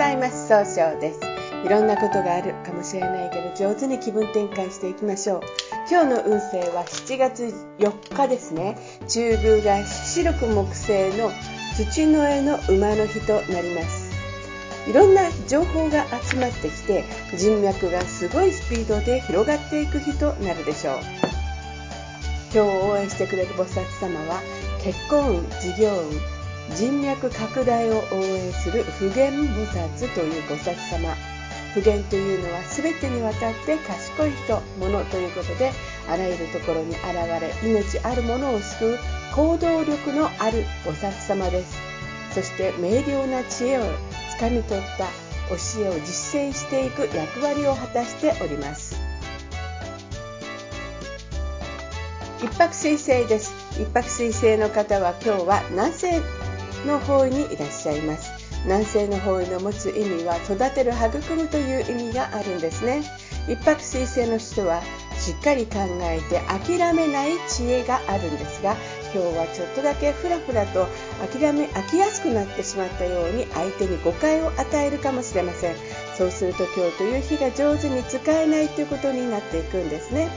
ざいます。総称です。いろんなことがあるかもしれないけど上手に気分転換していきましょう。今日の運勢は7月4日ですね。中宮が白く木星の土の絵の馬の日となります。いろんな情報が集まってきて人脈がすごいスピードで広がっていく日となるでしょう。今日応援してくれる菩薩様は結婚運事業運人脈拡大を応援する普賢菩薩という菩薩様。普賢というのは全てにわたって賢い人物ということであらゆるところに現れ命あるものを救う行動力のある菩薩様です。そして明瞭な知恵をつかみ取った教えを実践していく役割を果たしております。一泊水星です。一泊水星の方は今日は南西の方位にいらっしゃいます。南西の方位の持つ意味は育てる育むという意味があるんですね。一泊水星の人はしっかり考えて諦めない知恵があるんですが今日はちょっとだけふらふらと諦め飽きやすくなってしまったように相手に誤解を与えるかもしれません。そうすると今日という日が上手に使えないということになっていくんですね。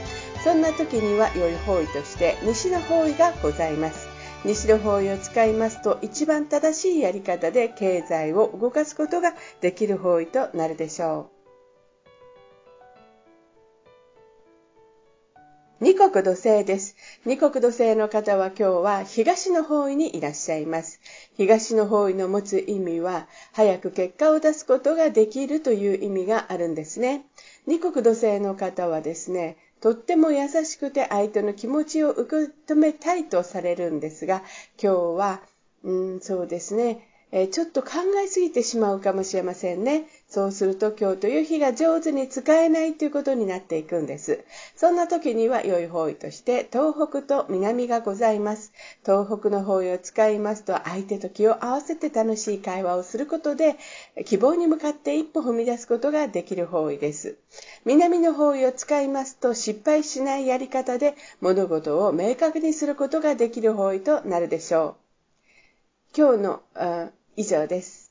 そんな時には良い方位として西の方位がございます。西の方位を使いますと一番正しいやり方で経済を動かすことができる方位となるでしょう。二国土星です。二国土星の方は今日は東の方位にいらっしゃいます。東の方位の持つ意味は、早く結果を出すことができるという意味があるんですね。二国土星の方はですね、とっても優しくて相手の気持ちを受け止めたいとされるんですが、今日は、うん、そうですね、えちょっと考えすぎてしまうかもしれませんね。そうすると今日という日が上手に使えないということになっていくんです。そんな時には良い方位として東北と南がございます。東北の方位を使いますと相手と気を合わせて楽しい会話をすることで希望に向かって一歩踏み出すことができる方位です。南の方位を使いますと失敗しないやり方で物事を明確にすることができる方位となるでしょう。今日の以上です。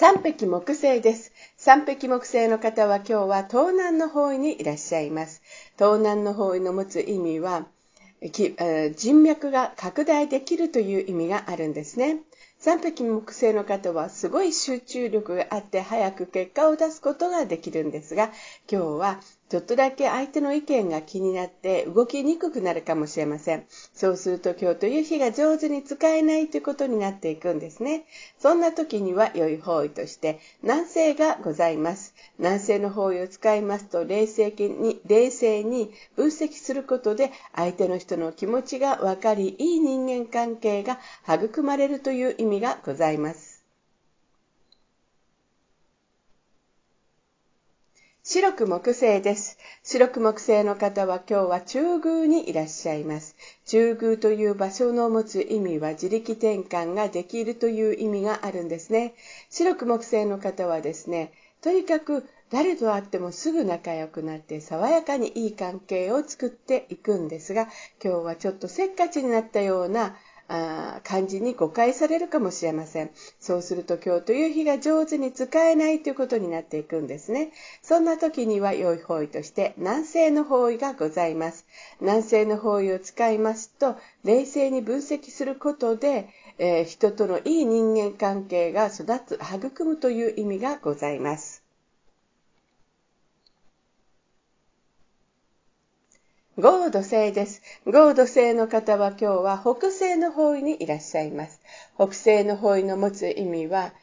三匹木星です。三匹木星の方は今日は東南の方位にいらっしゃいます。東南の方位の持つ意味は、人脈が拡大できるという意味があるんですね。三匹木星の方はすごい集中力があって早く結果を出すことができるんですが、今日はちょっとだけ相手の意見が気になって動きにくくなるかもしれません。そうすると今日という日が上手に使えないということになっていくんですね。そんな時には良い方位として南西がございます。南西の方位を使いますと冷静に冷静に分析することで相手の人の気持ちが分かりいい人間関係が育まれるという意味がございます。白く木星です。白く木星の方は今日は中宮にいらっしゃいます。中宮という場所の持つ意味は自力転換ができるという意味があるんですね。白く木星の方はですね、とにかく誰と会ってもすぐ仲良くなって爽やかにいい関係を作っていくんですが、今日はちょっとせっかちになったようなあ感じに誤解されるかもしれません。そうすると今日という日が上手に使えないということになっていくんですね。そんな時には良い方位として南西の方位がございます。南西の方位を使いますと冷静に分析することで、えー、人とのいい人間関係が育つ、育むという意味がございます。豪土星です。豪土星の方は今日は北西の方位にいらっしゃいます。北西の方位の持つ意味は、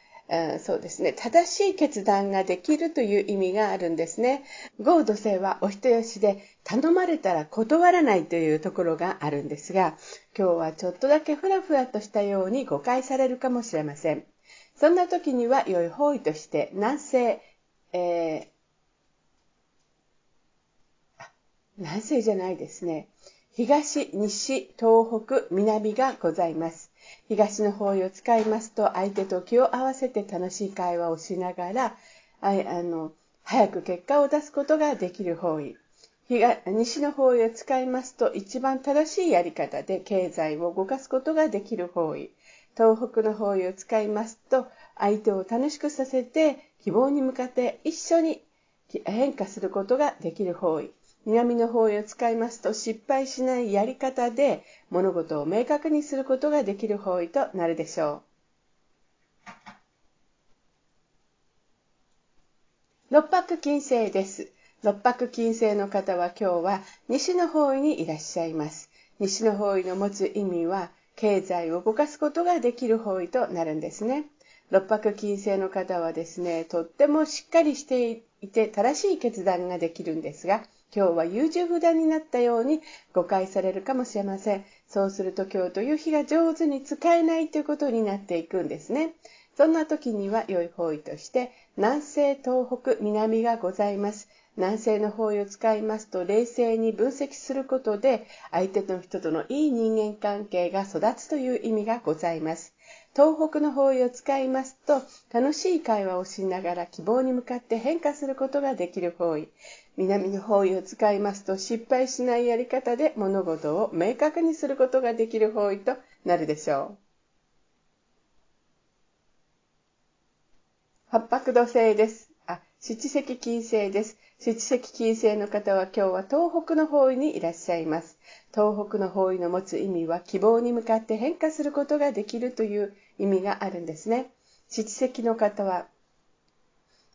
そうですね、正しい決断ができるという意味があるんですね。豪土星はお人よしで頼まれたら断らないというところがあるんですが、今日はちょっとだけふらふらとしたように誤解されるかもしれません。そんな時には良い方位として南西、えー南西じゃないですね。東、西、東北、南がございます。東の方位を使いますと、相手と気を合わせて楽しい会話をしながら、あの、早く結果を出すことができる方位。西の方位を使いますと、一番正しいやり方で経済を動かすことができる方位。東北の方位を使いますと、相手を楽しくさせて、希望に向かって一緒に変化することができる方位。南の方位を使いますと失敗しないやり方で物事を明確にすることができる方位となるでしょう。六白金星です。六白金星の方は今日は西の方位にいらっしゃいます。西の方位の持つ意味は経済を動かすことができる方位となるんですね。六白金星の方はですね、とってもしっかりしていて正しい決断ができるんですが、今日は優柔不断になったように誤解されるかもしれません。そうすると今日という日が上手に使えないということになっていくんですね。そんな時には良い方位として南西、東北、南がございます。南西の方位を使いますと冷静に分析することで相手の人とのいい人間関係が育つという意味がございます。東北の方位を使いますと楽しい会話をしながら希望に向かって変化することができる方位。南の方位を使いますと失敗しないやり方で物事を明確にすることができる方位となるでしょう。八白土星です。あ、七石金星です。七石金星の方は今日は東北の方位にいらっしゃいます。東北の方位の持つ意味は希望に向かって変化することができるという意味があるんですね。七石の方は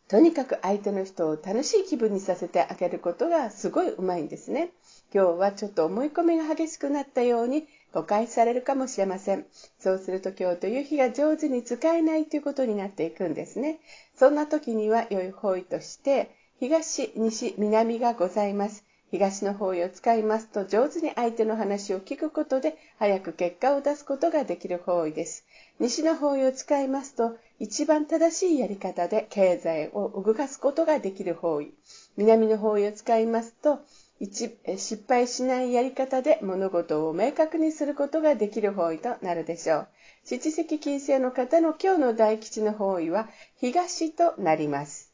とにかく相手の人を楽しい気分にさせてあげることがすごいうまいんですね。今日はちょっと思い込みが激しくなったように誤解されるかもしれません。そうすると今日という日が上手に使えないということになっていくんですね。そんな時には良い方位として東、西、南がございます。東の方位を使いますと上手に相手の話を聞くことで早く結果を出すことができる方位です。西の方位を使いますと一番正しいやり方で経済を動かすことができる方位。南の方位を使いますと失敗しないやり方で物事を明確にすることができる方位となるでしょう。七石金星の方の今日の大吉の方位は東となります。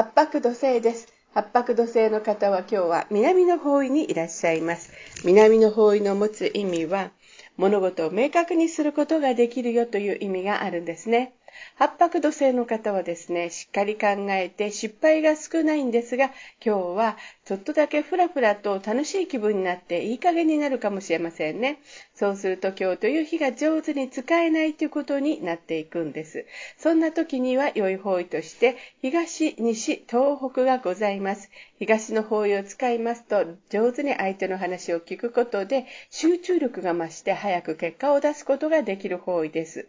八白土星です。八白土星の方は今日は南の方位にいらっしゃいます。南の方位の持つ意味は、物事を明確にすることができるよという意味があるんですね。八白土星の方はですね、しっかり考えて失敗が少ないんですが、今日はちょっとだけふらふらと楽しい気分になっていい加減になるかもしれませんね。そうすると今日という日が上手に使えないということになっていくんです。そんな時には良い方位として東、西、東北がございます。東の方位を使いますと上手に相手の話を聞くことで集中力が増して早く結果を出すことができる方位です。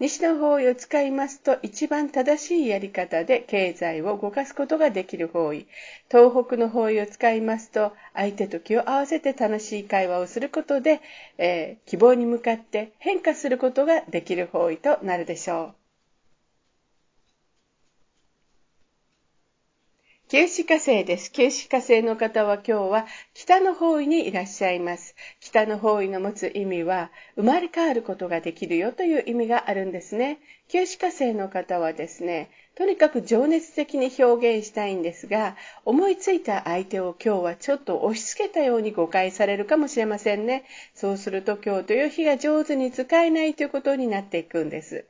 西の方位を使いますと一番正しいやり方で経済を動かすことができる方位。東北の方位を使いますと相手と気を合わせて楽しい会話をすることで、えー、希望に向かって変化することができる方位となるでしょう。九死火星です。九死火星の方は今日は北の方位にいらっしゃいます。北の方位の持つ意味は生まれ変わることができるよという意味があるんですね。九死火星の方はですね、とにかく情熱的に表現したいんですが、思いついた相手を今日はちょっと押し付けたように誤解されるかもしれませんね。そうすると今日という日が上手に使えないということになっていくんです。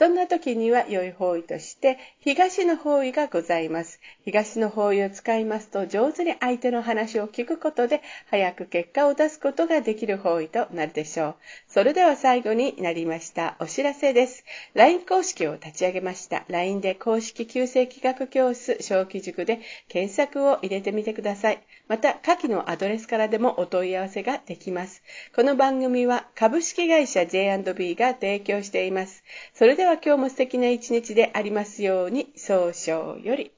そんな時には良い方位として東の方位がございます。東の方位を使いますと上手に相手の話を聞くことで早く結果を出すことができる方位となるでしょう。それでは最後になりましたお知らせです。LINE 公式を立ち上げました。LINE で公式旧正規学教室小規塾で検索を入れてみてください。また、下記のアドレスからでもお問い合わせができます。この番組は株式会社 J&B が提供しています。それでは今日も素敵な一日でありますように、早々より。